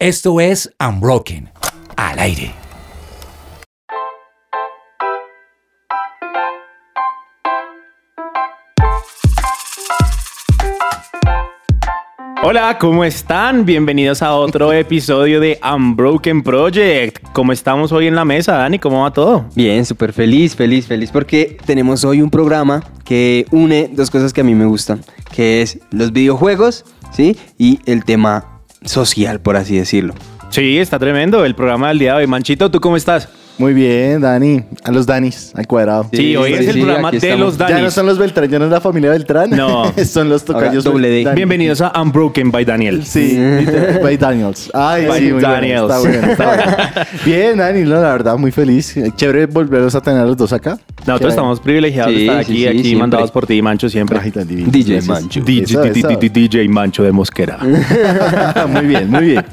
Esto es Unbroken, al aire. Hola, ¿cómo están? Bienvenidos a otro episodio de Unbroken Project. ¿Cómo estamos hoy en la mesa, Dani? ¿Cómo va todo? Bien, súper feliz, feliz, feliz porque tenemos hoy un programa que une dos cosas que a mí me gustan, que es los videojuegos, ¿sí? Y el tema social, por así decirlo. Sí, está tremendo el programa del día de hoy. Manchito, ¿tú cómo estás? Muy bien, Dani. A los Danis, al cuadrado. Sí, hoy es el sí, programa de estamos. los Ya no Danis. son los Beltrán, ya no es la familia Beltrán. No. son los tocayos Ahora, doble D. Bienvenidos a Unbroken by Daniel. Sí, by Daniels. Ay, By sí, muy Daniels. Bueno, está bueno, está bueno. Bien, Dani, no, la verdad, muy feliz. Chévere volverlos a tener a los dos acá. Nosotros estamos privilegiados de estar aquí, sí, aquí siempre. mandados por ti, Mancho, siempre. Ay, tan divino. DJ Gracias. Mancho. DJ, Eso, eso. DJ Mancho de Mosquera. muy bien, muy bien.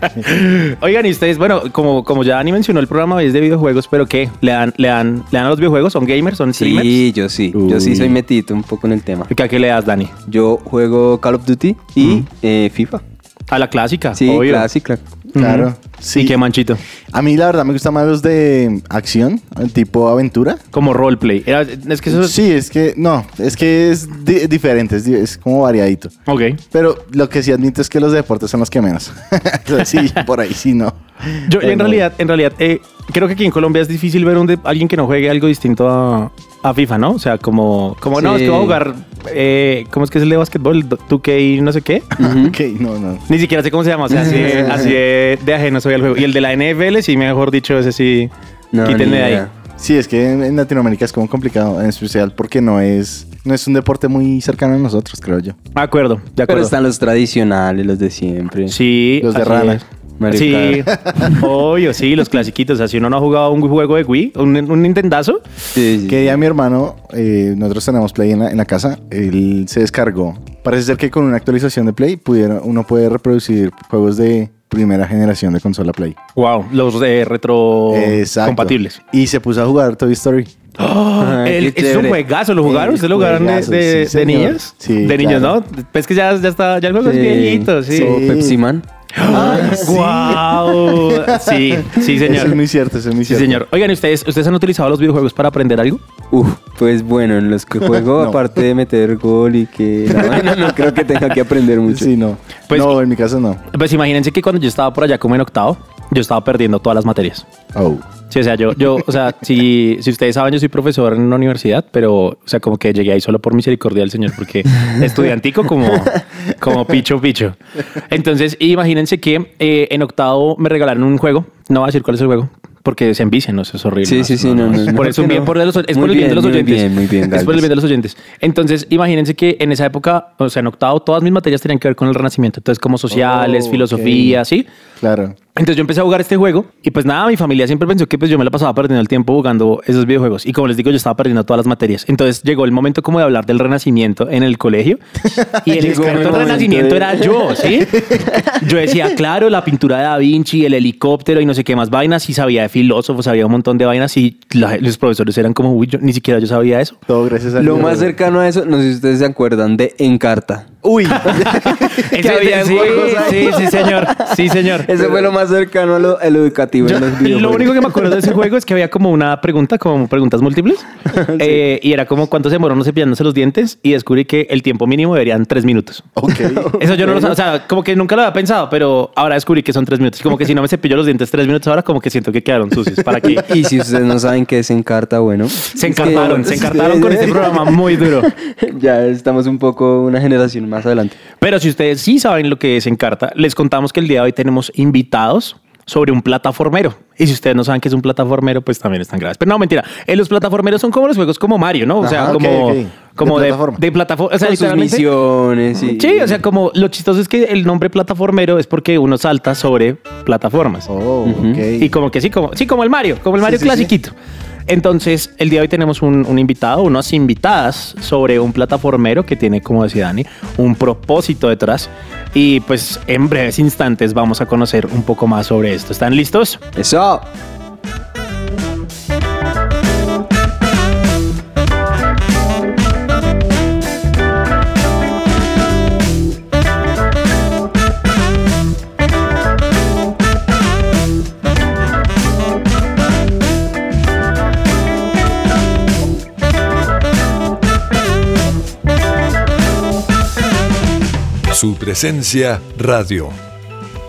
Oigan, y ustedes, bueno, como, como ya Dani mencionó, el programa es de videojuegos, pero ¿qué? ¿Le dan, le dan, le dan a los videojuegos? ¿Son gamers? ¿Son streamers? Sí, yo sí, yo sí soy metido un poco en el tema. ¿Qué, ¿A qué le das, Dani? Yo juego Call of Duty y eh, FIFA. A la clásica, Sí, obvio. clásica. Claro. Sí. ¿Y qué, Manchito? A mí, la verdad, me gustan más los de acción, tipo aventura. Como roleplay. Era- es que eso es... Sí, es que, no, es que es di- diferente, es, di- es como variadito. Ok. Pero lo que sí admito es que los de deportes son los que menos. sí, por ahí sí, no. Yo en realidad, en realidad, eh, creo que aquí en Colombia es difícil ver un de- alguien que no juegue algo distinto a, a FIFA, ¿no? O sea, como, como no, es que a jugar, eh, ¿cómo es que es el de básquetbol? 2K y no sé qué. Ok, no, no. Ni siquiera sé cómo se llama, o sea, así, de, así de, de ajeno soy al juego. Y el de la NFL, sí, mejor dicho, ese sí, No, ni de ahí. idea. Sí, es que en, en Latinoamérica es como complicado, en especial porque no es, no es un deporte muy cercano a nosotros, creo yo. De acuerdo, de Pero acuerdo. están los tradicionales, los de siempre. Sí, Los de así rana. es. Mario Sí, obvio, sí, los clasiquitos. O sea, si uno no ha jugado un juego de Wii, un, un Nintendazo, Sí, sí, Que día mi hermano, eh, nosotros tenemos Play en la, en la casa, él se descargó. Parece ser que con una actualización de Play pudieron, uno puede reproducir juegos de primera generación de consola Play. wow, los de retro Exacto. compatibles. Y se puso a jugar Toy Story. El- ese es un juegazo, ¿lo jugaron? ¿Ustedes lo jugaron de, juegazo, de, sí, de niños? Sí, de niños, claro. ¿no? Pues que ya, ya está, ya el juego Sí. es viejito, sí. O Pepsi Man. Ay, sí. Wow. Sí, sí, señor. Eso es muy cierto, eso es muy Sí, cierto. señor. Oigan, ¿y ¿ustedes, ¿ustedes han utilizado los videojuegos para aprender algo? Uf, pues bueno, en los que juego, No. aparte de meter gol y que... No, no, no creo que tenga que aprender mucho. Sí, no. Pues- no, en mi caso no. Pues imagínense que cuando yo estaba por allá como en octavo, yo estaba perdiendo todas las materias. Oh. Sí, o sea, yo, yo o sea, si, si ustedes saben, yo soy profesor en una universidad, pero, o sea, como que llegué ahí solo por misericordia del Señor, porque estudiantico como, como picho, picho. Entonces, imagínense que eh, en octavo me regalaron un juego, no voy a decir cuál es el juego, porque se envician, ¿no? Eso es horrible. Sí, sí, sí, no, no, es no, por eso bien por de los, es Muy por el bien de los muy oyentes. bien, muy bien, Es por el bien de los oyentes. Entonces, imagínense que en esa época, o sea, en octavo, todas mis materias tenían que ver con el renacimiento. Entonces, como sociales, Oh, filosofía, ok. ¿sí? Claro. Entonces yo empecé a jugar este juego y pues nada, mi familia siempre pensó que pues yo me la pasaba perdiendo el tiempo jugando esos videojuegos y como les digo yo estaba perdiendo todas las materias. Entonces llegó el momento como de hablar del renacimiento en el colegio y el experto del momento renacimiento de- era yo, ¿sí? Yo decía, claro, la pintura de Da Vinci, el helicóptero y no sé qué más vainas y sabía de filósofos, sabía un montón de vainas y la- los profesores eran como, uy, yo, ni siquiera yo sabía eso. Todo gracias a Lo más cercano a eso, no sé si ustedes se acuerdan de Encarta. Uy. Ese- había sí, juegos ahí. sí, sí, señor, sí, señor. Ese fue lo más cercano a lo, a lo educativo Yo- en los lo único que me acuerdo de ese juego es que había como una pregunta, como preguntas múltiples, eh, y era como cuánto se demoró no cepillándose los dientes, y descubrí que el tiempo mínimo deberían tres minutos. ok. Eso yo no lo sabía, o sea, como que nunca lo había pensado, pero ahora descubrí que son tres minutos. Como que si no me cepillo los dientes tres minutos ahora, como que siento que quedaron sucios. ¿Para qué? Y si ustedes no saben qué es Encarta, bueno. Se encartaron, se encartaron con este programa muy duro. Ya estamos un poco una generación más adelante. Pero si ustedes sí saben lo que es Encarta, les contamos que el día de hoy tenemos invitados sobre un plataformero. Y si ustedes no saben qué es un plataformero, pues también están graves. Pero no, mentira. Eh, los plataformeros son como los juegos como Mario, ¿no? O sea, Ajá, como, De plataforma. de plataforma. O sea, sus misiones y... Sí, o sea, como lo chistoso es que el nombre plataformero es porque uno salta sobre plataformas. Oh. Y como que sí, como, sí, como el Mario, como el Sí, Mario sí, sí. clasiquito. Entonces, el día de hoy tenemos un, invitado, unas invitadas sobre un plataformero que tiene, como decía Dani, un propósito detrás. Y pues en breves instantes vamos a conocer un poco más sobre esto. ¿Están listos? Eso. Su presencia radio.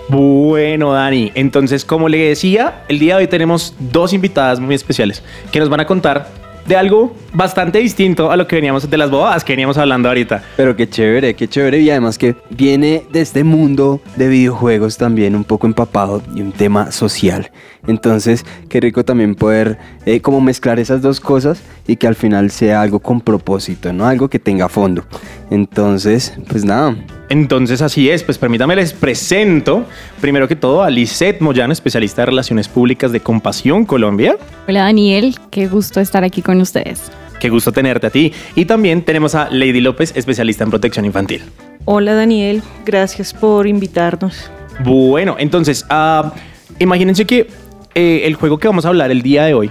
Bueno, Dani, entonces como le decía, el día de hoy tenemos dos invitadas muy especiales que nos van a contar de algo bastante distinto a lo que veníamos de las bobadas que veníamos hablando ahorita. Pero qué chévere, qué chévere. Y además que viene de este mundo de videojuegos también un poco empapado y un tema social. Entonces, qué rico también poder eh, como mezclar esas dos cosas y que al final sea algo con propósito, ¿no? Algo que tenga fondo. Entonces, pues nada, Entonces así es, pues permítame les presento primero que todo a Lisette Moyano, especialista de Relaciones Públicas de Compasión Colombia. Hola Daniel, qué gusto estar aquí con ustedes. Qué gusto tenerte a ti. Y también tenemos a Lady López, especialista en protección infantil. Hola Daniel, gracias por invitarnos. Bueno, entonces, ah, imagínense que eh, el juego que vamos a hablar el día de hoy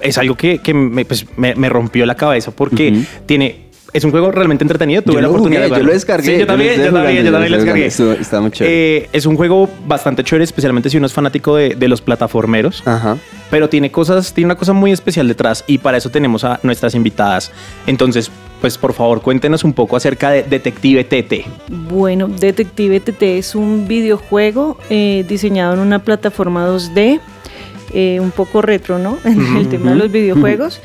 es algo que, que me, pues, me- me rompió la cabeza porque tiene... Es un juego realmente entretenido. Tuve Yo la oportunidad jugué, de yo verlo. lo descargué, Sí, yo yo lo también, yo también, yo yo también lo descargué. jugando. Está muy chévere. Eh, es un juego bastante chévere, especialmente si uno es fanático de, de los plataformeros. Ajá. pero tiene cosas, tiene una cosa muy especial detrás y para eso tenemos a nuestras invitadas. Entonces, pues por favor, cuéntenos un poco acerca de Detective TT. Bueno, Detective TT es un videojuego eh, diseñado en una plataforma 2D, eh, un poco retro, ¿no? En el tema de los videojuegos.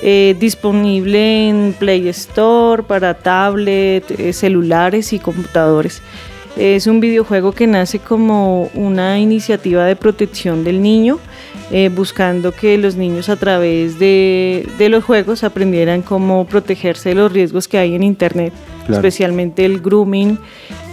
Eh, disponible en Play Store para tablet, eh, celulares y computadores. Es un videojuego que nace como una iniciativa de protección del niño, eh, buscando que los niños a través de, de los juegos aprendieran cómo protegerse de los riesgos que hay en Internet, Claro. especialmente el grooming,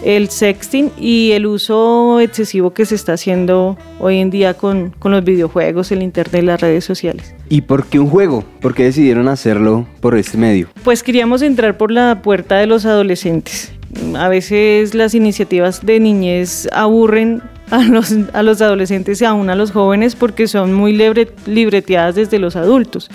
el sexting y el uso excesivo que se está haciendo hoy en día con, con los videojuegos, el Internet las redes sociales. ¿Y por qué un juego? ¿Por qué decidieron hacerlo por este medio? Pues queríamos entrar por la puerta de los adolescentes. A veces las iniciativas de niñez aburren a los, a los adolescentes y aún a los jóvenes porque son muy libre- libreteadas desde los adultos.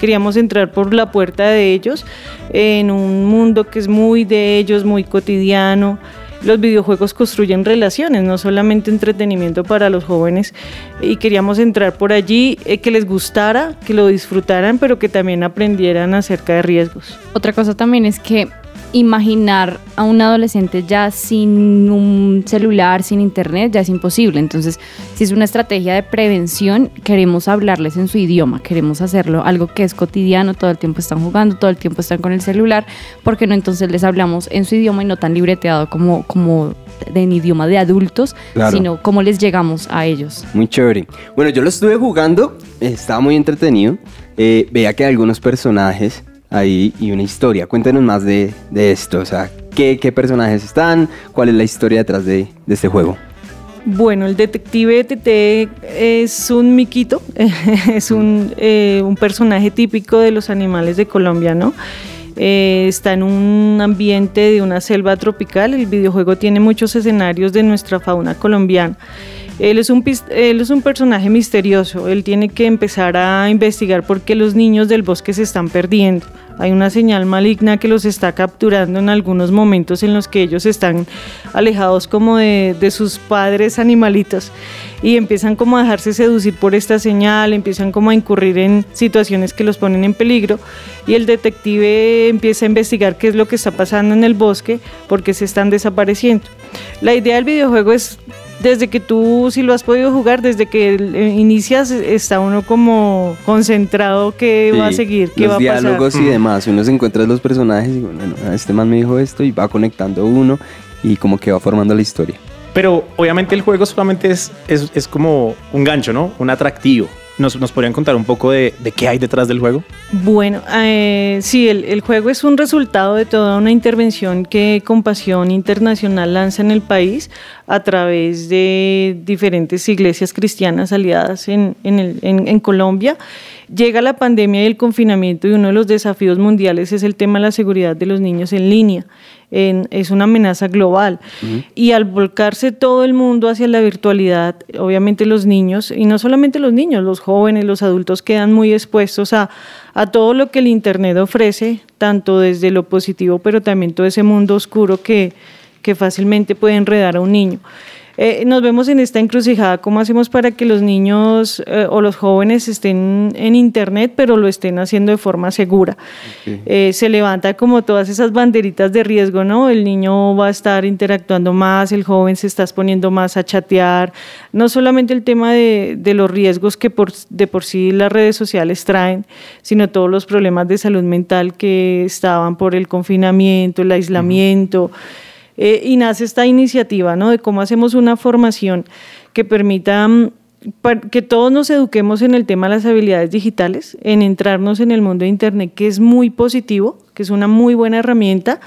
Queríamos entrar por la puerta de ellos en un mundo que es muy de ellos, muy cotidiano. Los videojuegos construyen relaciones, no solamente entretenimiento para los jóvenes. Y queríamos entrar por allí, eh, que les gustara, que lo disfrutaran, pero que también aprendieran acerca de riesgos. Otra cosa también es que imaginar a un adolescente ya sin un celular, sin internet, ya es imposible. Entonces, si es una estrategia de prevención, queremos hablarles en su idioma, queremos hacerlo algo que es cotidiano, todo el tiempo están jugando, todo el tiempo están con el celular, porque no entonces les hablamos en su idioma y no tan libreteado como, como en idioma de adultos, Claro. sino cómo les llegamos a ellos. Muy chévere. Bueno, yo lo estuve jugando, estaba muy entretenido. Eh, veía que algunos personajes ahí y una historia. Cuéntenos más de, de esto, o sea, ¿qué, qué personajes están, cuál es la historia detrás de, de este juego. Bueno, el detective TT es un miquito, es un, eh, un personaje típico de los animales de Colombia, ¿no? Eh, está en un ambiente de una selva tropical. El videojuego tiene muchos escenarios de nuestra fauna colombiana. Él es, un, él es un personaje misterioso. Él tiene que empezar a investigar por qué los niños del bosque se están perdiendo. Hay una señal maligna que los está capturando en algunos momentos en los que ellos están alejados como de, sus padres animalitos y empiezan como a dejarse seducir por esta señal, empiezan como a incurrir en situaciones que los ponen en peligro y el detective empieza a investigar qué es lo que está pasando en el bosque, porque se están desapareciendo. La idea del videojuego es desde que tú, si lo has podido jugar, desde que eh, inicias, está uno como concentrado qué va a seguir, qué los va a pasar. diálogos y demás. Uno se encuentra los personajes y bueno, este man me dijo esto y va conectando uno y como que va formando la historia. Pero obviamente el juego solamente es, es, es como un gancho, ¿no? Un atractivo. ¿Nos, nos podrían contar un poco de, qué hay detrás del juego? Bueno, eh, sí, el, juego es un resultado de toda una intervención que Compasión Internacional lanza en el país a través de diferentes iglesias cristianas aliadas en Colombia. Llega la pandemia y el confinamiento y uno de los desafíos mundiales es el tema de la seguridad de los niños en línea. En- es una amenaza global. Y al volcarse todo el mundo hacia la virtualidad, obviamente los niños, y no solamente los niños, los jóvenes, los adultos quedan muy expuestos a, a todo lo que el Internet ofrece, tanto desde lo positivo, pero también todo ese mundo oscuro que, que fácilmente puede enredar a un niño. Eh, nos vemos en esta encrucijada. ¿Cómo hacemos para que los niños eh, o los jóvenes estén en Internet, pero lo estén haciendo de forma segura? Eh, se levanta como todas esas banderitas de riesgo, ¿no? El niño va a estar interactuando más, el joven se está exponiendo más a chatear. No solamente el tema de, de los riesgos que por, de por sí las redes sociales traen, sino todos los problemas de salud mental que estaban por el confinamiento, el aislamiento. Eh, y nace esta iniciativa, ¿no? De cómo hacemos una formación que permita mm, que todos nos eduquemos en el tema de las habilidades digitales, en entrarnos en el mundo de Internet, que es muy positivo, que es una muy buena herramienta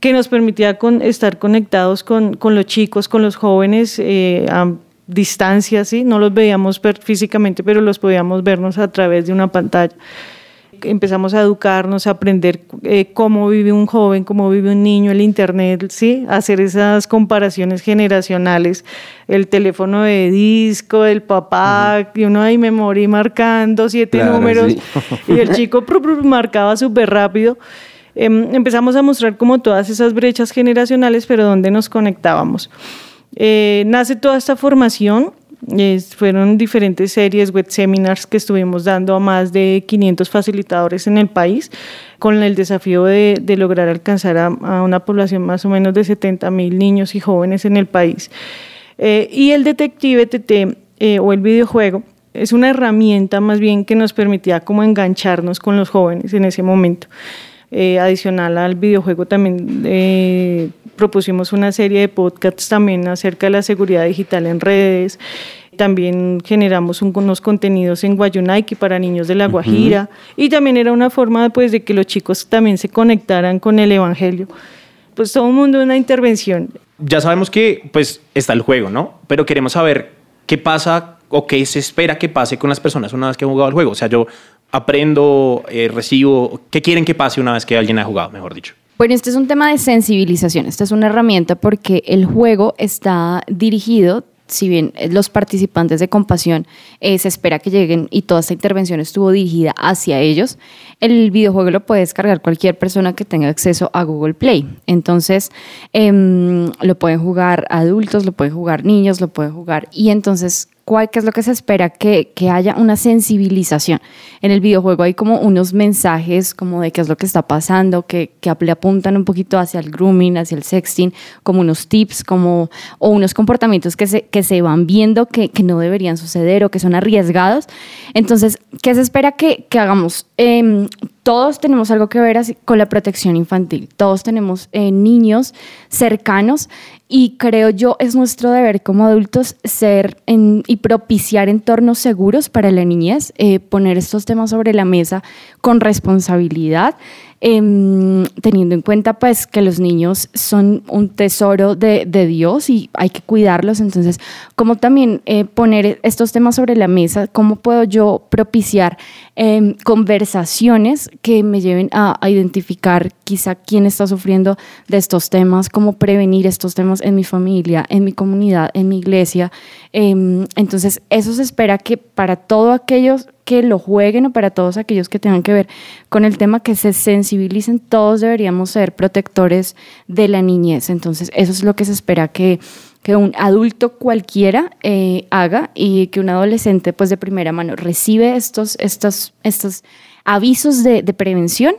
que nos permitía con, estar conectados con, con, los chicos, con los jóvenes eh, a distancia, ¿sí? No los veíamos físicamente, pero los podíamos vernos a través de una pantalla empezamos a educarnos, a aprender eh, cómo vive un joven, cómo vive un niño, el Internet, ¿sí? hacer esas comparaciones generacionales, el teléfono de disco, el papá, y uno ahí memoria marcando siete números, y el chico marcaba súper rápido. Em, empezamos a mostrar como todas esas brechas generacionales, pero dónde nos conectábamos. Eh, nace toda esta formación fueron diferentes series, web seminars que estuvimos dando a más de 500 facilitadores en el país, con el desafío de, lograr alcanzar a, una población más o menos de 70 mil niños y jóvenes en el país. Eh, y el Detective TT eh, o el videojuego es una herramienta más bien que nos permitía como engancharnos con los jóvenes en ese momento. Eh, adicional al videojuego también eh, propusimos una serie de podcasts también acerca de la seguridad digital en redes. También generamos unos contenidos en Guayunaiki para niños de La Guajira. Y también era una forma pues, de que los chicos también se conectaran con el Evangelio. Pues todo el mundo una intervención. Ya sabemos que pues está el juego, ¿no? Pero queremos saber qué pasa o qué se espera que pase con las personas una vez que han jugado el juego. O sea, yo aprendo, eh, recibo? ¿Qué quieren que pase una vez que alguien ha jugado, mejor dicho? Bueno, este es un tema de sensibilización. Esta es una herramienta porque el juego está dirigido si bien los participantes de Compasión eh, se espera que lleguen y toda esta intervención estuvo dirigida hacia ellos, el videojuego lo puede descargar cualquier persona que tenga acceso a Google Play. Entonces, em, lo pueden jugar adultos, lo pueden jugar niños, lo pueden jugar. Y entonces, ¿Cuál, ¿Qué es lo que se espera? Que, que, haya una sensibilización. En el videojuego hay como unos mensajes como de qué es lo que está pasando, que, que le apuntan un poquito hacia el grooming, hacia el sexting, como unos tips, como, o unos comportamientos que se, que se van viendo que, que no deberían suceder o que son arriesgados. Entonces, ¿qué se espera que, que hagamos? Eh, todos tenemos algo que ver con la protección infantil, todos tenemos eh, niños cercanos y creo yo es nuestro deber como adultos ser y propiciar entornos seguros para la niñez, eh, poner estos temas sobre la mesa con responsabilidad Em, teniendo en cuenta pues que los niños son un tesoro de, Dios y hay que cuidarlos. Entonces, ¿cómo también eh, poner estos temas sobre la mesa? ¿Cómo puedo yo propiciar em, conversaciones que me lleven a, identificar quizá quién está sufriendo de estos temas? ¿Cómo prevenir estos temas en mi familia, en mi comunidad, en mi iglesia? Em, entonces, eso se espera que para todos aquellos que lo jueguen o para todos aquellos que tengan que ver con el tema, que se sensibilicen, todos deberíamos ser protectores de la niñez. Entonces, eso es lo que se espera que, que un adulto cualquiera eh, haga y que un adolescente, pues de primera mano, recibe estos, estos, estos avisos de, de prevención,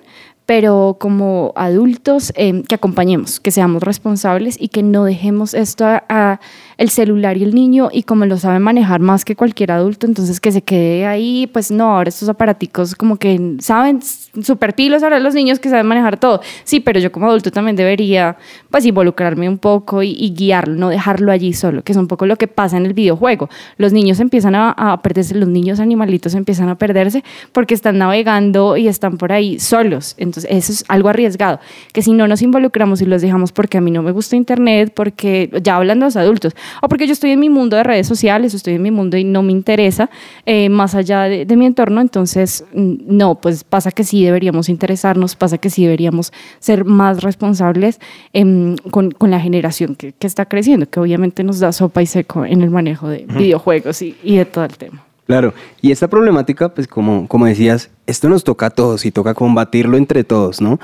pero como adultos eh, que acompañemos, que seamos responsables y que no dejemos esto a, el celular y el niño y como lo sabe manejar más que cualquier adulto, entonces que se quede ahí, pues no, ahora estos aparaticos como que saben, super pilos ahora los niños que saben manejar todo. Sí, pero yo como adulto también debería pues involucrarme un poco y, guiarlo, no dejarlo allí solo, que es un poco lo que pasa en el videojuego. Los niños empiezan a, perderse, los niños animalitos empiezan a perderse porque están navegando y están por ahí solos. Eso es algo arriesgado, que si no nos involucramos y los dejamos porque a mí no me gusta Internet, porque ya hablando de los adultos, o porque yo estoy en mi mundo de redes sociales, o estoy en mi mundo y no me interesa eh, más allá de, mi entorno, entonces no, pues pasa que sí deberíamos interesarnos, pasa que sí deberíamos ser más responsables em, con, con, la generación que, que, está creciendo, que obviamente nos da sopa y seco en el manejo de videojuegos y, y de todo el tema. Claro, y esta problemática, pues como, como decías, esto nos toca a todos y toca combatirlo entre todos, ¿no?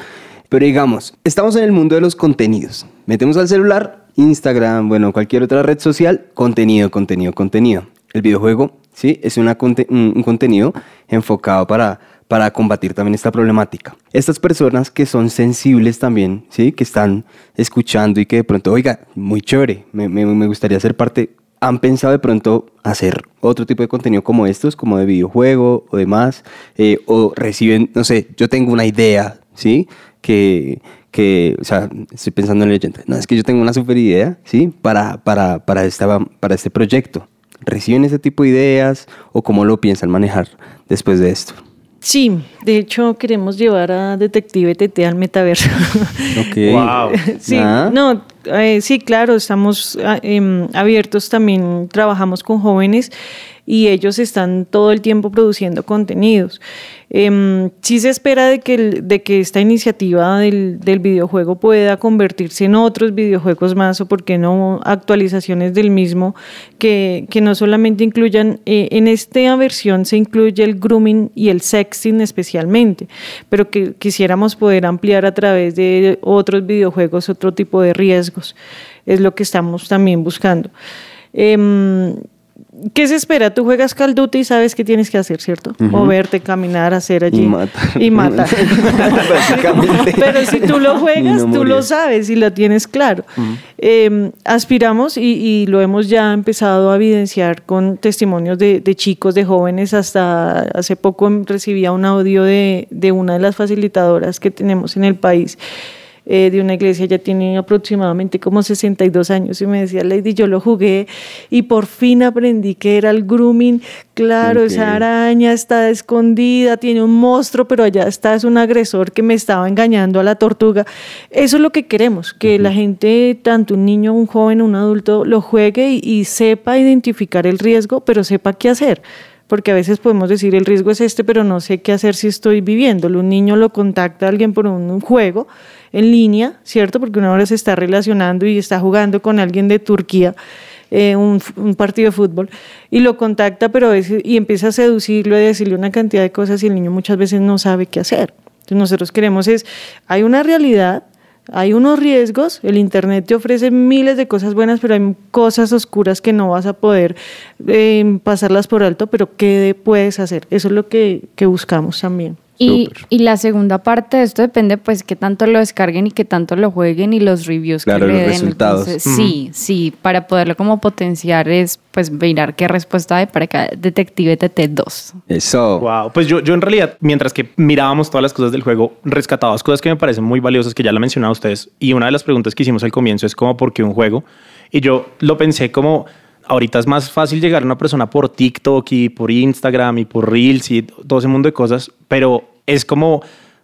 Pero digamos, estamos en el mundo de los contenidos. Metemos al celular Instagram, bueno, cualquier otra red social, contenido, contenido, contenido. El videojuego, sí, es una un, un contenido enfocado para, para combatir también esta problemática. Estas personas que son sensibles también, sí, que están escuchando y que de pronto, oiga, muy chévere, me- me gustaría ser parte, han pensado de pronto hacer otro tipo de contenido como estos, como de videojuego o demás, eh, o reciben, no sé, yo tengo una idea, ¿sí? Que, que, o sea, estoy pensando en la leyenda. No, es que yo tengo una super idea, ¿sí? Para, para, para, esta, para este proyecto. ¿Reciben ese tipo de ideas o cómo lo piensan manejar después de esto? Sí, de hecho queremos llevar a Detective TT al metaverso. Ok. Wow. Sí, Ah. no, eh, sí, claro, estamos ah, em, abiertos también, trabajamos con jóvenes y ellos están todo el tiempo produciendo contenidos. Em, sí se espera de que, el- de que esta iniciativa del, del videojuego pueda convertirse en otros videojuegos más o, por qué no, actualizaciones del mismo que, que no solamente incluyan, eh, en esta versión se incluye el grooming y el sexting especialmente, pero que quisiéramos poder ampliar a través de otros videojuegos, otro tipo de riesgos. Es lo que estamos también buscando. Em, ¿Qué se espera? Tú juegas Call Duty y sabes qué tienes que hacer, ¿cierto? Moverte, caminar, hacer allí. Y matar. Y matar. Pero si tú lo juegas, no tú lo sabes y lo tienes claro. Eh, aspiramos y, y lo hemos ya empezado a evidenciar con testimonios de, de chicos, de jóvenes. Hasta hace poco em- recibía un audio de, de una de las facilitadoras que tenemos en el país. Eh, de una iglesia, ya tiene aproximadamente como 62 años y me decía, Lady, yo lo jugué y por fin aprendí que era el grooming. Claro, esa araña está escondida, tiene un monstruo, pero allá está, es un agresor que me estaba engañando a la tortuga. Eso es lo que queremos, que la gente, tanto un niño, un joven, un adulto, lo juegue y, y sepa identificar el riesgo, pero sepa qué hacer. Porque a veces podemos decir el riesgo es este, pero no sé qué hacer si estoy viviéndolo. Un niño lo contacta a alguien por un, un juego en línea, ¿cierto? Porque una hora se está relacionando y está jugando con alguien de Turquía eh, un, partido de fútbol y lo contacta, pero a veces, y empieza a seducirlo, a decirle una cantidad de cosas y el niño muchas veces no sabe qué hacer. Entonces nosotros queremos es, hay una realidad, hay unos riesgos, el Internet te ofrece miles de cosas buenas, pero hay cosas oscuras que no vas a poder eh, pasarlas por alto, pero ¿qué puedes hacer? Eso es lo que buscamos también. Y, y la segunda parte de esto depende, pues, que tanto lo descarguen y que tanto lo jueguen y los reviews Claro, que le los den. resultados. Entonces, Sí, sí, para poderlo como potenciar es, pues, mirar qué respuesta hay para cada Detective TT2. Eso. Wow, pues yo, yo en realidad, mientras que mirábamos todas las cosas del juego, rescataba dos cosas que me parecen muy valiosas, que ya la mencionado ustedes. Y una de las preguntas que hicimos al comienzo es como, ¿por qué un juego? Y yo lo pensé como, ahorita es más fácil llegar a una persona por TikTok y por Instagram y por Reels y todo ese mundo de cosas, pero es como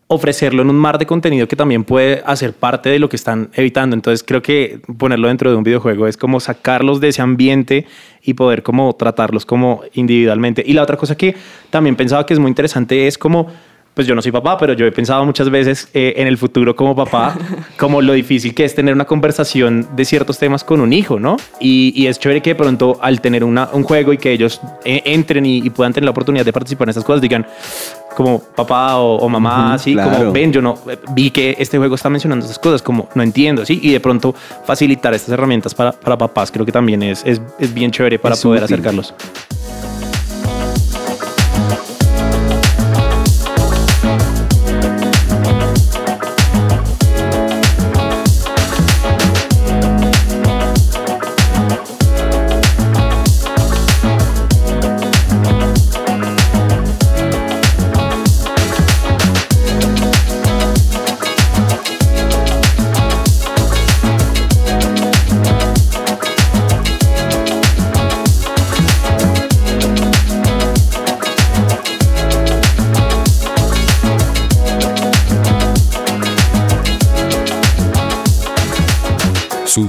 ofrecerlo en un mar de contenido que también puede hacer parte de lo que están evitando. Entonces creo que ponerlo dentro de un videojuego es como sacarlos de ese ambiente y poder como tratarlos como individualmente. Y la otra cosa que también pensaba que es muy interesante es como pues yo no soy papá, pero yo he pensado muchas veces eh, en el futuro como papá, como lo difícil que es tener una conversación de ciertos temas con un hijo, ¿no? Y, y es chévere que de pronto al tener una- un juego y que ellos eh, entren y, y puedan tener la oportunidad de participar en estas cosas, digan como papá o, o mamá, así claro. como ven, yo no eh, vi que este juego está mencionando esas cosas, como no entiendo, ¿sí? Y de pronto facilitar estas herramientas para, para papás creo que también es, es, es bien chévere para Es poder útil. acercarlos.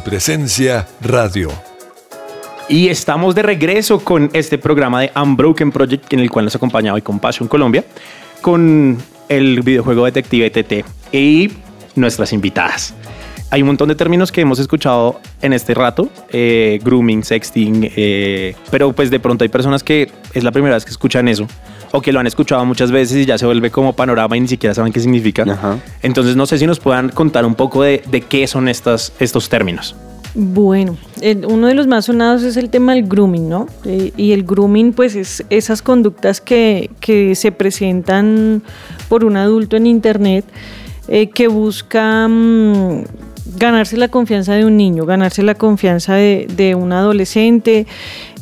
Presencia radio. Y estamos de regreso con este programa de Unbroken Project en el cual nos acompaña hoy con Passion Colombia con el videojuego Detective TT y nuestras invitadas. Hay un montón de términos que hemos escuchado en este rato, eh, grooming, sexting, eh, pero pues de pronto hay personas que es la primera vez que escuchan eso o que lo han escuchado muchas veces y ya se vuelve como panorama y ni siquiera saben qué significa. Ajá. Entonces no sé si nos puedan contar un poco de, de qué son estas, estos términos. Bueno, el- uno de los más sonados es el tema del grooming, ¿no? Eh, y el grooming, pues, es esas conductas que, que se presentan por un adulto en Internet eh, que busca ganarse la confianza de un niño, ganarse la confianza de, un adolescente,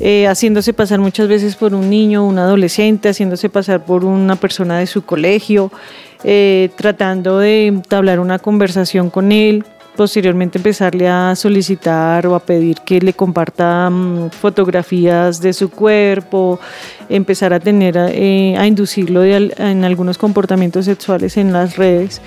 eh, haciéndose pasar muchas veces por un niño, un adolescente, haciéndose pasar por una persona de su colegio, eh, tratando de entablar una conversación con él, posteriormente empezarle a solicitar o a pedir que le comparta mm, fotografías de su cuerpo, empezar a tener, eh, a inducirlo en algunos comportamientos sexuales en las redes.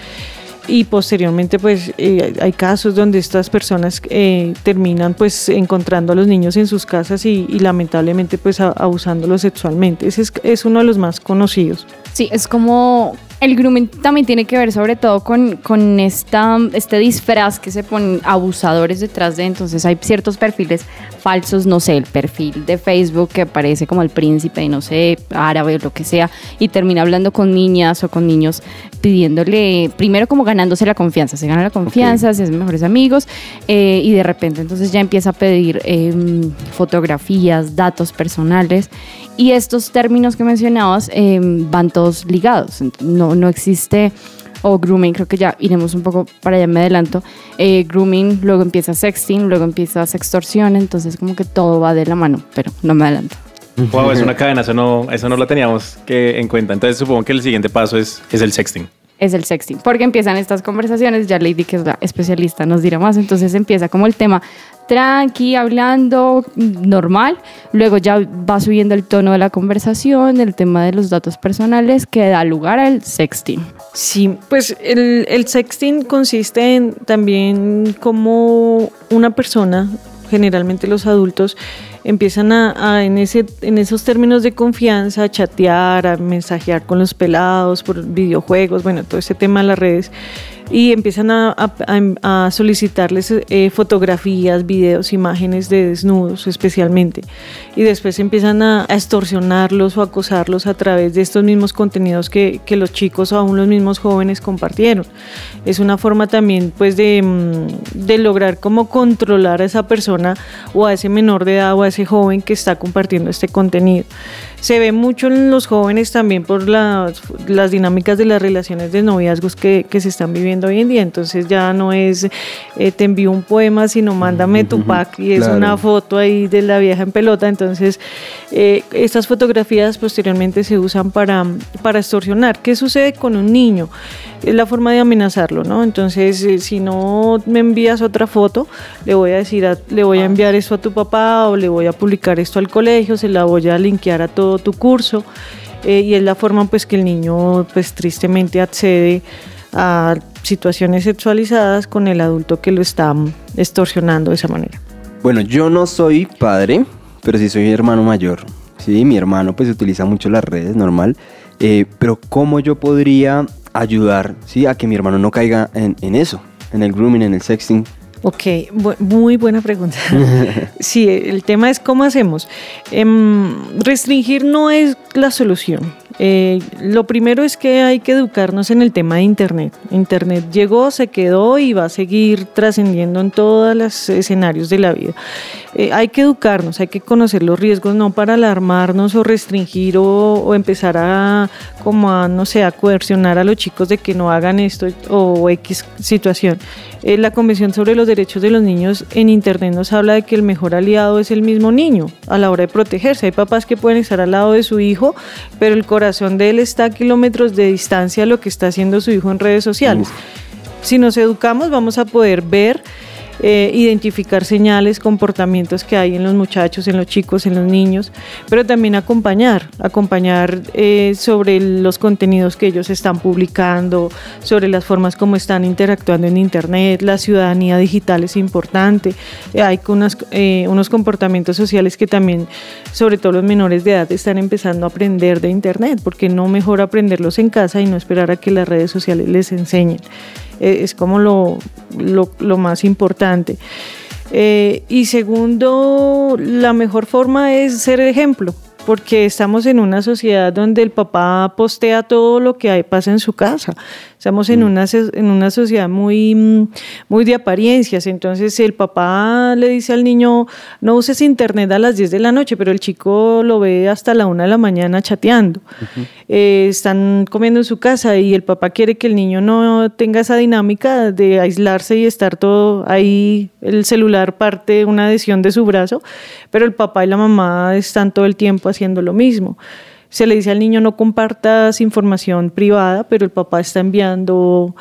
Y posteriormente, pues, eh, hay casos donde estas personas eh, terminan, pues, encontrando a los niños en sus casas y, y lamentablemente, pues, abusándolos sexualmente. Ese es, es uno de los más conocidos. Sí, es como el grooming también tiene que ver sobre todo con, con esta, este disfraz que se ponen abusadores detrás de, entonces hay ciertos perfiles falsos, no sé, el perfil de Facebook que parece como el príncipe y no sé, árabe o lo que sea, y termina hablando con niñas o con niños pidiéndole, primero como ganándose la confianza, se gana la confianza, se hacen mejores amigos eh, y de repente entonces ya empieza a pedir em, fotografías, datos personales y estos términos que mencionabas em, van todos ligados. No, no existe, o grooming, creo que ya iremos un poco para allá, me adelanto. eh, grooming, luego empieza sexting, luego empieza sextorsión, entonces como que todo va de la mano, pero no me adelanto. Wow, es una cadena, eso no, eso no lo teníamos que en cuenta. Entonces supongo que el siguiente paso es, es el sexting. Es el sexting, porque empiezan estas conversaciones, ya Lady, que es la especialista, nos dirá más, entonces empieza como el tema tranqui, hablando, normal, luego ya va subiendo el tono de la conversación, el tema de los datos personales, que da lugar al sexting. Sí, pues el, el sexting consiste en también como una persona, generalmente los adultos, empiezan a, a en, ese, en esos términos de confianza a chatear, a mensajear con los pelados por videojuegos, bueno, todo ese tema de las redes, y empiezan a, solicitarles eh, fotografías, videos, imágenes de desnudos especialmente, y después empiezan a, a extorsionarlos o acosarlos a través de estos mismos contenidos que, que los chicos o aún los mismos jóvenes compartieron. Es una forma también pues de, mm, de lograr cómo controlar a esa persona o a ese menor de edad o a ese joven que está compartiendo este contenido. Se ve mucho en los jóvenes también por las, las dinámicas de las relaciones de noviazgos que, que se están viviendo hoy en día. Entonces ya no es eh, te envío un poema, sino mándame tu pack y es claro. una foto ahí de la vieja en pelota. Entonces eh, estas fotografías posteriormente se usan para, para extorsionar. ¿Qué sucede con un niño? Es la forma de amenazarlo, ¿no? Entonces eh, si no me envías otra foto, le voy a decir, a- le voy a enviar esto a tu papá o le voy a publicar esto al colegio, se la voy a linkear a todo tu curso. eh, y es la forma pues que el niño pues tristemente accede a situaciones sexualizadas con el adulto que lo está extorsionando de esa manera. Bueno, yo no soy padre, pero sí soy hermano mayor. Sí, mi hermano pues utiliza mucho las redes, normal. Eh, pero ¿cómo yo podría ayudar sí, a que mi hermano no caiga en, en eso? En el grooming, en el sexting. Ok, bu- muy buena pregunta. sí, el tema es cómo hacemos. Em, restringir no es la solución. Eh, lo primero es que hay que educarnos en el tema de Internet. Internet llegó, se quedó y va a seguir trascendiendo en todos los escenarios de la vida. Eh, hay que educarnos, hay que conocer los riesgos, no para alarmarnos o restringir o, o empezar a, como a, no sé, a coercionar a los chicos de que no hagan esto o X situación. Eh, la Convención sobre los Derechos de los Niños en Internet nos habla de que el mejor aliado es el mismo niño a la hora de protegerse. Hay papás que pueden estar al lado de su hijo, pero el corazón de él está a kilómetros de distancia a lo que está haciendo su hijo en redes sociales. Si nos educamos vamos a poder ver, eh, identificar señales, comportamientos que hay en los muchachos, en los chicos, en los niños, pero también acompañar, acompañar eh, sobre los contenidos que ellos están publicando, sobre las formas como están interactuando en Internet, la ciudadanía digital es importante, Eh, hay unas, eh, unos comportamientos sociales que también, sobre todo los menores de edad, están empezando a aprender de Internet, porque no mejor aprenderlos en casa y no esperar a que las redes sociales les enseñen. Eh, es como lo, lo, más importante. Eh, y segundo, la mejor forma es ser ejemplo. Porque estamos en una sociedad donde el papá postea todo lo que hay, pasa en su casa. Estamos en, una, so- en una sociedad muy, mm, muy de apariencias. Entonces, el papá le dice al niño, no uses internet a las 10 de la noche, pero el chico lo ve hasta la 1 de la mañana chateando. Eh, están comiendo en su casa y el papá quiere que el niño no tenga esa dinámica de aislarse y estar todo ahí, el celular parte una adhesión de su brazo, pero el papá y la mamá están todo el tiempo haciendo lo mismo. Se le dice al niño no compartas información privada, pero el papá está enviando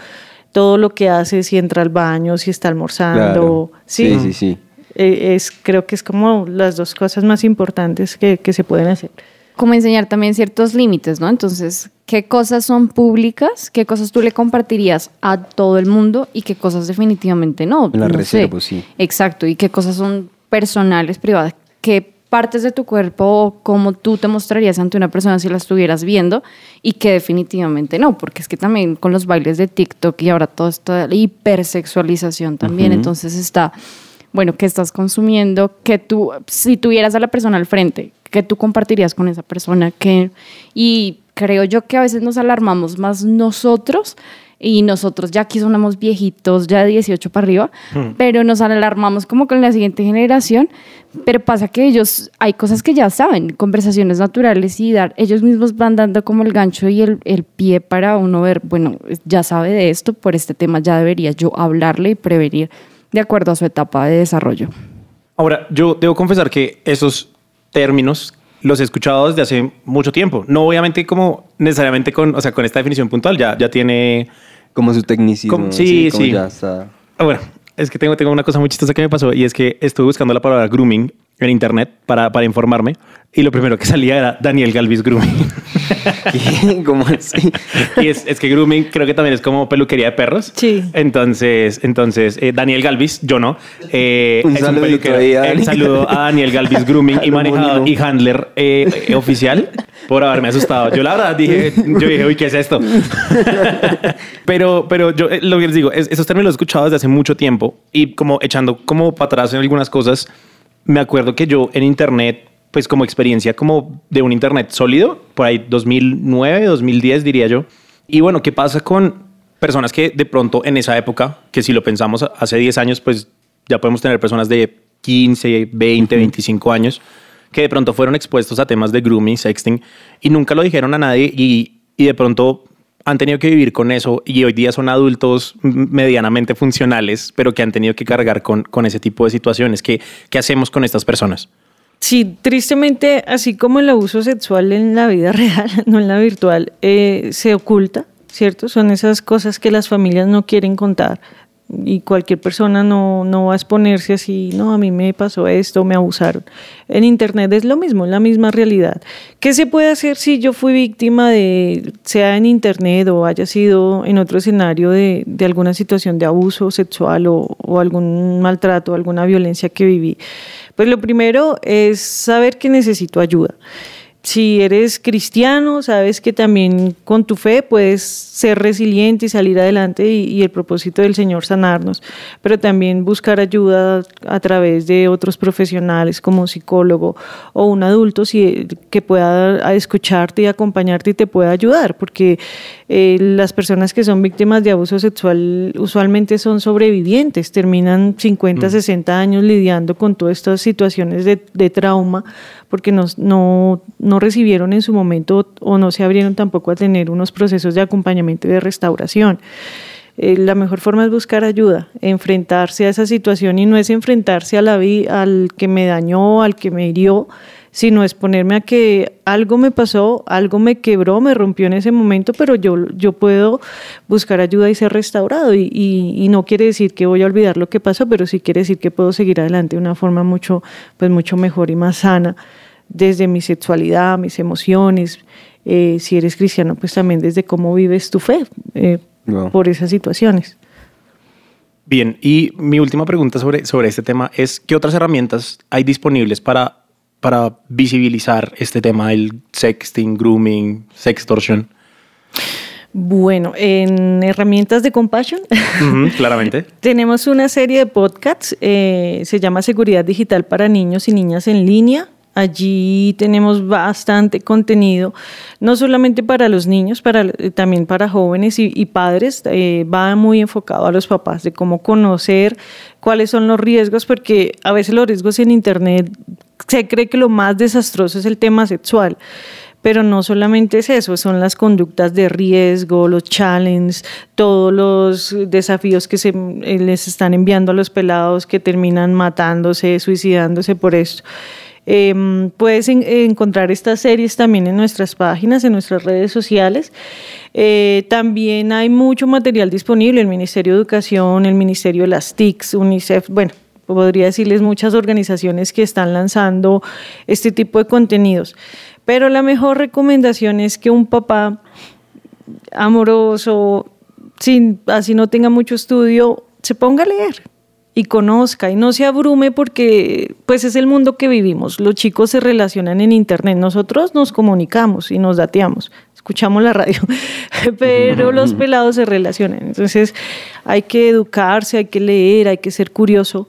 todo lo que hace, si entra al baño, si está almorzando. Claro. Sí, sí, sí. Eh, es, creo que es como las dos cosas más importantes que, que se pueden hacer. como enseñar también ciertos límites, ¿no? Entonces, ¿qué cosas son públicas? ¿Qué cosas tú le compartirías a todo el mundo y qué cosas definitivamente no? Las no sé. reservo, sí. Exacto, y qué cosas son personales, privadas, qué partes de tu cuerpo o cómo tú te mostrarías ante una persona si la estuvieras viendo y que definitivamente no, porque es que también con los bailes de TikTok y ahora toda esta hipersexualización también, entonces está, bueno, ¿qué estás consumiendo? Que tú, si tuvieras a la persona al frente, ¿qué tú compartirías con esa persona? que Y creo yo que a veces nos alarmamos más nosotros y nosotros ya aquí somos viejitos, ya de 18 para arriba, pero nos alarmamos como con la siguiente generación, pero pasa que ellos, hay cosas que ya saben, conversaciones naturales y dar, ellos mismos van dando como el gancho y el, el pie para uno ver, bueno, ya sabe de esto, por este tema ya debería yo hablarle y prevenir de acuerdo a su etapa de desarrollo. Ahora, yo debo confesar que esos términos los he escuchado desde hace mucho tiempo. No obviamente como necesariamente con, o sea, con esta definición puntual, ya, ya tiene... Como su tecnicismo. Como- sí, como sí. ya está. Ah, Bueno, es que tengo, tengo una cosa muy chistosa que me pasó y es que estuve buscando la palabra grooming en internet para, para informarme y lo primero que salía era Daniel Galvis Grooming. ¿Qué? ¿Cómo así? y es, es que grooming creo que también es como peluquería de perros. Sí. Entonces, entonces eh, Daniel Galvis, yo no. eh, Un es saludito peluquero. a El saludo a Daniel Galvis Grooming y manejador y handler eh, eh, oficial por haberme asustado. Yo la verdad dije, yo dije, uy, ¿qué es esto? pero, pero yo eh, lo que les digo, es, esos términos los he escuchado desde hace mucho tiempo y como echando como para atrás en algunas cosas, me acuerdo que yo en internet, pues como experiencia como de un internet sólido, por ahí 2009, 2010 diría yo. Y bueno, ¿qué pasa con personas que de pronto en esa época, que si lo pensamos hace 10 años, pues ya podemos tener personas de 15, 20, 25 años, que de pronto fueron expuestos a temas de grooming, sexting, y nunca lo dijeron a nadie y, y de pronto han tenido que vivir con eso y hoy día son adultos medianamente funcionales, pero que han tenido que cargar con, con ese tipo de situaciones. ¿Qué, ¿Qué hacemos con estas personas? Sí, tristemente, así como el abuso sexual en la vida real, no en la virtual, eh, se oculta, ¿cierto? Son esas cosas que las familias no quieren contar y cualquier persona no, no va a exponerse así, no, a mí me pasó esto, me abusaron. En Internet es lo mismo, la misma realidad. ¿Qué se puede hacer si yo fui víctima de, sea en Internet o haya sido en otro escenario de, de alguna situación de abuso sexual o, o algún maltrato, alguna violencia que viví? Pues lo primero es saber que necesito ayuda. Si eres cristiano, sabes que también con tu fe puedes ser resiliente y salir adelante y, y el propósito del Señor sanarnos, pero también buscar ayuda a través de otros profesionales como un psicólogo o un adulto si, que pueda escucharte y acompañarte y te pueda ayudar, porque eh, las personas que son víctimas de abuso sexual usualmente son sobrevivientes, terminan 50, 60 años lidiando con todas estas situaciones de, de trauma porque no, no, no recibieron en su momento o no se abrieron tampoco a tener unos procesos de acompañamiento y de restauración. Eh, la mejor forma es buscar ayuda, enfrentarse a esa situación y no es enfrentarse a la vi- al que me dañó, al que me hirió, sino es ponerme a que algo me pasó, algo me quebró, me rompió en ese momento, pero yo, yo puedo buscar ayuda y ser restaurado. Y, y- no quiere decir que voy a olvidar lo que pasó, pero sí quiere decir que puedo seguir adelante de una forma mucho, pues mucho mejor y más sana desde mi sexualidad, mis emociones. eh, si eres cristiano, pues también desde cómo vives tu fe eh, por esas situaciones. Bien, y mi última pregunta sobre, sobre este tema es, ¿qué otras herramientas hay disponibles para, para visibilizar este tema del sexting, grooming, sextortion? Bueno, en herramientas de compassion Ujú, claramente. tenemos una serie de podcasts, eh, se llama Seguridad Digital para Niños y Niñas en Línea. Allí tenemos bastante contenido, no solamente para los niños, para, eh, también para jóvenes y, padres. Eh, va muy enfocado a los papás de cómo conocer cuáles son los riesgos, porque a veces los riesgos en Internet se cree que lo más desastroso es el tema sexual. Pero no solamente es eso, son las conductas de riesgo, los challenges, todos los desafíos que se eh, les están enviando a los pelados que terminan matándose, suicidándose por esto. Em, puedes encontrar estas series también en nuestras páginas, en nuestras redes sociales. Eh, también hay mucho material disponible, el Ministerio de Educación, el Ministerio de las TICs, UNICEF, bueno, podría decirles muchas organizaciones que están lanzando este tipo de contenidos. Pero la mejor recomendación es que un papá amoroso, sin, así no tenga mucho estudio, se ponga a leer y conozca y no se abrume porque pues es el mundo que vivimos. Los chicos se relacionan en internet, nosotros nos comunicamos y nos dateamos, escuchamos la radio, pero los pelados se relacionan. Entonces hay que educarse, hay que leer, hay que ser curioso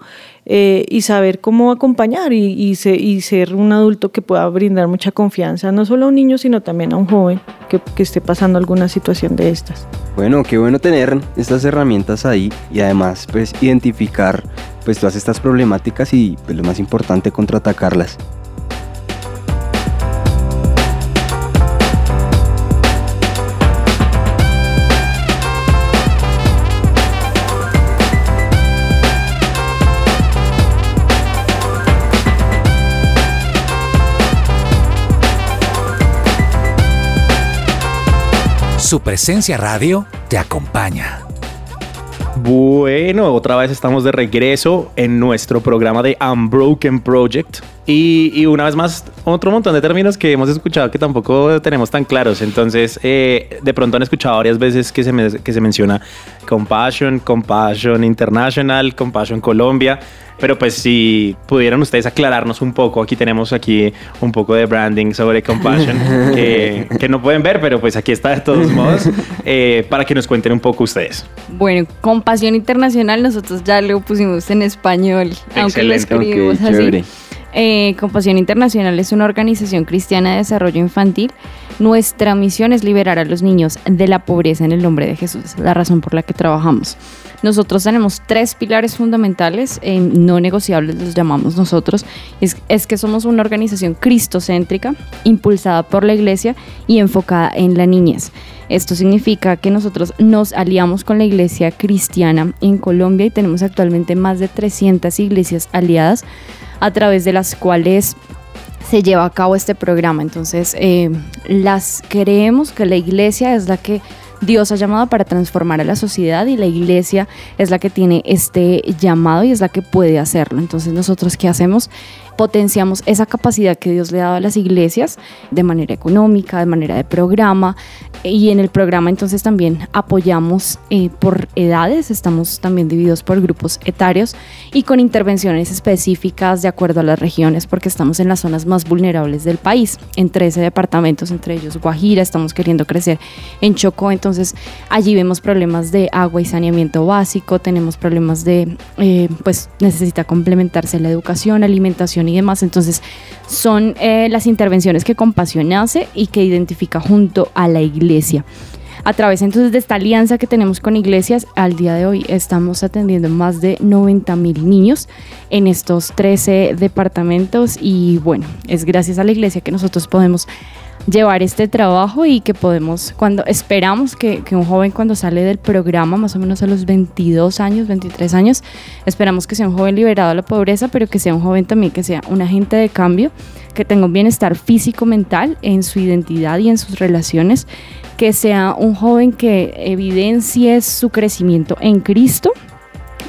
eh, y saber cómo acompañar y, ser un adulto que pueda brindar mucha confianza, no solo a un niño, sino también a un joven que, que esté pasando alguna situación de estas. Bueno, qué bueno tener estas herramientas ahí y además pues identificar pues todas estas problemáticas y pues, lo más importante contraatacarlas. Su presencia radio te acompaña. Bueno, otra vez estamos de regreso en nuestro programa de Unbroken Project. Y, una vez más, otro montón de términos que hemos escuchado que tampoco tenemos tan claros. Entonces, eh, de pronto han escuchado varias veces que se, que se menciona Compassion, Compassion International, Compassion Colombia. Pero pues si pudieran ustedes aclararnos un poco, aquí tenemos aquí un poco de branding sobre Compassion que, no pueden ver, pero pues aquí está de todos modos eh, para que nos cuenten un poco ustedes. Bueno, Compasión Internacional nosotros ya lo pusimos en español, aunque lo escribimos así. Eh, Internacional es una organización cristiana de desarrollo infantil. Nuestra misión es liberar a los niños de la pobreza en el nombre de Jesús, la razón por la que trabajamos. Nosotros tenemos tres pilares fundamentales, eh, no negociables, los llamamos nosotros. Es, es que somos una organización cristocéntrica, impulsada por la iglesia y enfocada en la niñez. Esto significa que nosotros nos aliamos con la iglesia cristiana en Colombia y tenemos actualmente más de 300 iglesias aliadas a través de las cuales se lleva a cabo este programa. Entonces, eh, las creemos que la iglesia es la que Dios ha llamado para transformar a la sociedad y la iglesia es la que tiene este llamado y es la que puede hacerlo. Entonces nosotros qué hacemos? Potenciamos esa capacidad que Dios le ha dado a las iglesias de manera económica, de manera de programa, y en el programa entonces también apoyamos eh, por edades, estamos también divididos por grupos etarios y con intervenciones específicas de acuerdo a las regiones porque estamos en las zonas más vulnerables del país, en 13 departamentos, entre ellos Guajira, estamos queriendo crecer en Chocó, entonces allí vemos problemas de agua y saneamiento básico, tenemos problemas de, eh, pues necesita complementarse la educación, alimentación y demás, entonces son eh, las intervenciones que Compasión hace y que identifica junto a la iglesia. A través entonces de esta alianza que tenemos con iglesias, al día de hoy estamos atendiendo más de 90 mil niños en estos 13 departamentos y bueno, es gracias a la iglesia que nosotros podemos llevar este trabajo y que podemos, cuando esperamos que, un joven cuando sale del programa, más o menos a los 22 años, 23 años, esperamos que sea un joven liberado de la pobreza, pero que sea un joven también que sea un agente de cambio, que tenga un bienestar físico, mental en su identidad y en sus relaciones, que sea un joven que evidencie su crecimiento en Cristo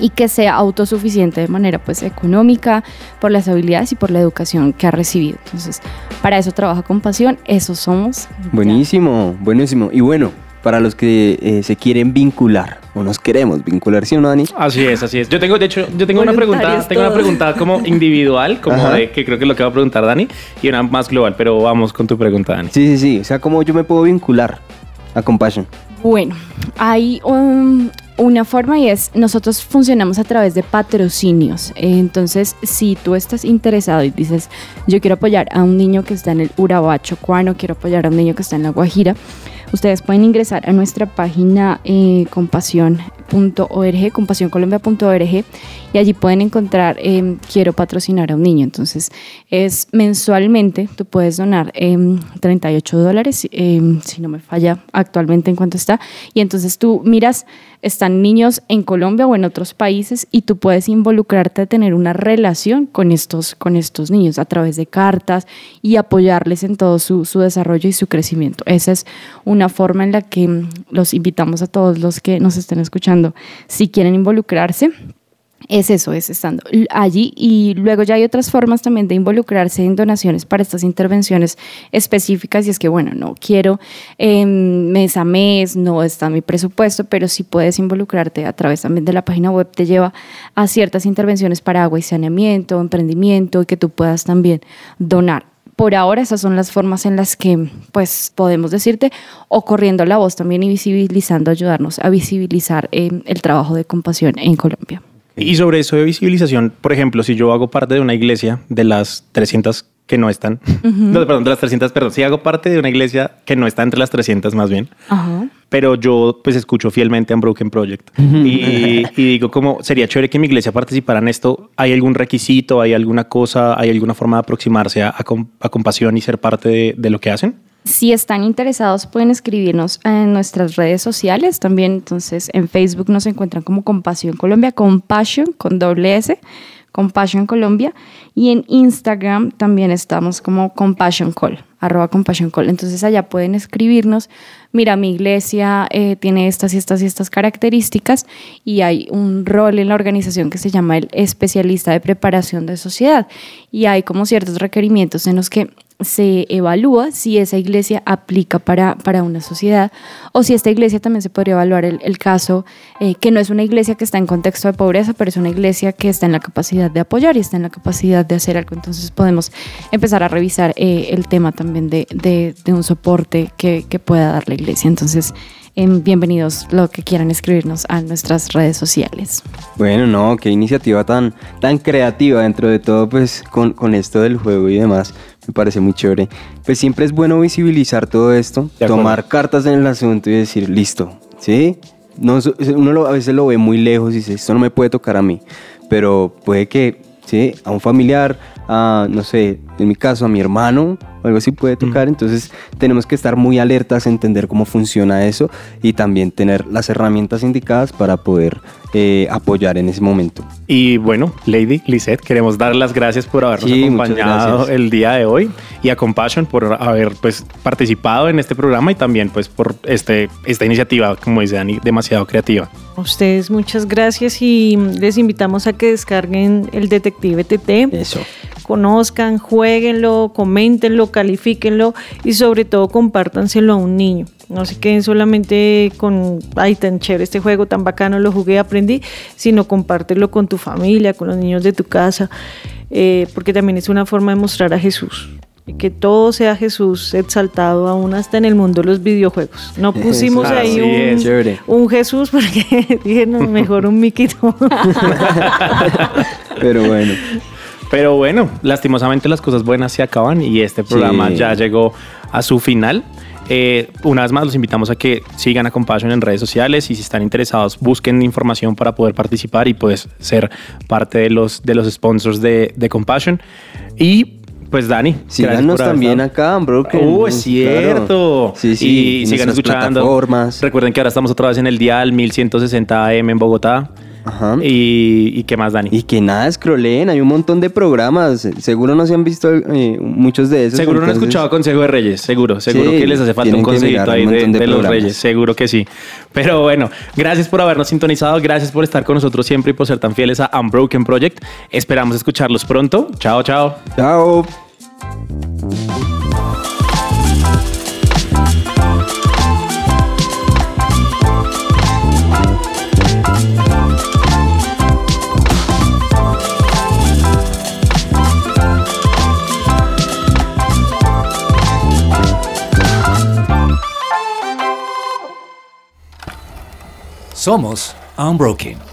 y que sea autosuficiente de manera pues económica, por las habilidades y por la educación que ha recibido. Entonces, para eso trabaja con pasión, eso somos. Buenísimo, buenísimo. Y bueno, para los que eh, se quieren vincular o nos queremos vincular, ¿sí o no, Dani? Así es, así es. Yo tengo, de hecho, yo tengo una pregunta, tengo una pregunta como individual, como de que creo que es lo que va a preguntar Dani, y una más global, pero vamos con tu pregunta, Dani. Sí, sí, sí. O sea, ¿cómo yo me puedo vincular a Compassion? Bueno, hay un, una forma y es, nosotros funcionamos a través de patrocinios. Entonces, si tú estás interesado y dices, yo quiero apoyar a un niño que está en el Urabacho Cuano, quiero apoyar a un niño que está en la Guajira, ustedes pueden ingresar a nuestra página eh, compasión.org, compasioncolombia.org y allí pueden encontrar quiero patrocinar a un niño. Entonces es mensualmente, tú puedes donar eh, 38 dólares, eh, si no me falla actualmente en cuanto está, y entonces tú miras, están niños en Colombia o en otros países y tú puedes involucrarte a tener una relación con estos, con estos niños a través de cartas y apoyarles en todo su, su desarrollo y su crecimiento. Esa es una forma en la que mm, los invitamos a todos los que nos estén escuchando, si quieren involucrarse es eso, es estando allí. Y luego ya hay otras formas también de involucrarse en donaciones para estas intervenciones específicas. Y es que bueno, no quiero eh, mes a mes, no está mi presupuesto, pero si puedes involucrarte a través también de la página web, te lleva a ciertas intervenciones para agua y saneamiento, emprendimiento y que tú puedas también donar por ahora esas son las formas en las que pues podemos decirte o corriendo la voz también y visibilizando, ayudarnos a visibilizar eh, el trabajo de compasión en Colombia. Y sobre eso de visibilización, por ejemplo, si yo hago parte de una iglesia de las 300 que no están, no, perdón, de las 300, perdón, si hago parte de una iglesia que no está entre las 300 más bien, Ajá. pero yo pues escucho fielmente Unbroken Project. Y, y digo como sería chévere que mi iglesia participara en esto. ¿Hay algún requisito, hay alguna cosa, hay alguna forma de aproximarse a, a, com- a compasión y ser parte de, de lo que hacen? Si están interesados, pueden escribirnos en nuestras redes sociales también. Entonces, en Facebook nos encuentran como Compasión Colombia, Compassion con doble S, Compassion Colombia. Y en Instagram también estamos como Compassion Call, arroba Compassion Call. Entonces, allá pueden escribirnos. Mira, mi iglesia eh, tiene estas y estas y estas características y hay un rol en la organización que se llama el especialista de preparación de sociedad. Y hay como ciertos requerimientos en los que se evalúa si esa iglesia aplica para, para una sociedad o si esta iglesia también se podría evaluar el, el caso eh, que no es una iglesia que está en contexto de pobreza, pero es una iglesia que está en la capacidad de apoyar y está en la capacidad de hacer algo. Entonces podemos empezar a revisar eh, el tema también de, de, de un soporte que, que, pueda dar la iglesia. Entonces, bienvenidos lo que quieran escribirnos a nuestras redes sociales. Bueno, no, qué iniciativa tan, tan creativa dentro de todo, pues con, con esto del juego y demás me parece muy chévere. Pues siempre es bueno visibilizar todo esto, tomar cartas en el asunto y decir, listo, ¿sí? No, uno lo, a veces lo ve muy lejos y dice, esto no me puede tocar a mí, pero puede que, ¿sí? A un familiar, a, no sé, en mi caso, a mi hermano, o algo así puede tocar. Mm. Entonces tenemos que estar muy alertas, entender cómo funciona eso y también tener las herramientas indicadas para poder eh, apoyar en ese momento. Y bueno, Lady Lisette, queremos dar las gracias por habernos sí, acompañado el día de hoy y a Compassion por haber pues participado en este programa y también pues por este, esta iniciativa, como dice Dani, demasiado creativa. A ustedes muchas gracias y les invitamos a que descarguen el Detective TT. Eso. Conozcan, jueguenlo, coméntenlo, califíquenlo y sobre todo compártanselo a un niño. No se queden solamente con, ay, tan chévere este juego, tan bacano, lo jugué, aprendí, sino compártelo con tu familia, con los niños de tu casa, eh, porque también es una forma de mostrar a Jesús. Que todo sea Jesús exaltado aún hasta en el mundo de los videojuegos. No pusimos Eso, ahí un, un, Jesús porque dije, no, mejor un miquito. Pero bueno. Pero bueno, lastimosamente las cosas buenas se acaban y este programa sí. ya llegó a su final. Eh, una vez más los invitamos a que sigan a Compassion en redes sociales y si están interesados busquen información para poder participar y pues ser parte de los, de los sponsors de, de Compassion. Y pues Dani, síganos también acá, bro. Uh, es cierto. Claro. Sí, sí. Y sigan escuchando. Recuerden que ahora estamos otra vez en el dial 1160 AM en Bogotá. Ajá. Y, y, qué más, Dani? Y que nada, scrolleen, hay un montón de programas. Seguro no se han visto eh, muchos de esos. Seguro entonces... no han escuchado Consejo de Reyes, seguro. Seguro Sí, que les hace falta un consejito ahí un de, montón de de los. Reyes, seguro que sí. Pero bueno, gracias por habernos sintonizado, gracias por estar con nosotros siempre y por ser tan fieles a Unbroken Project. Esperamos escucharlos pronto. Chao, chao. Chao. Somos Unbroken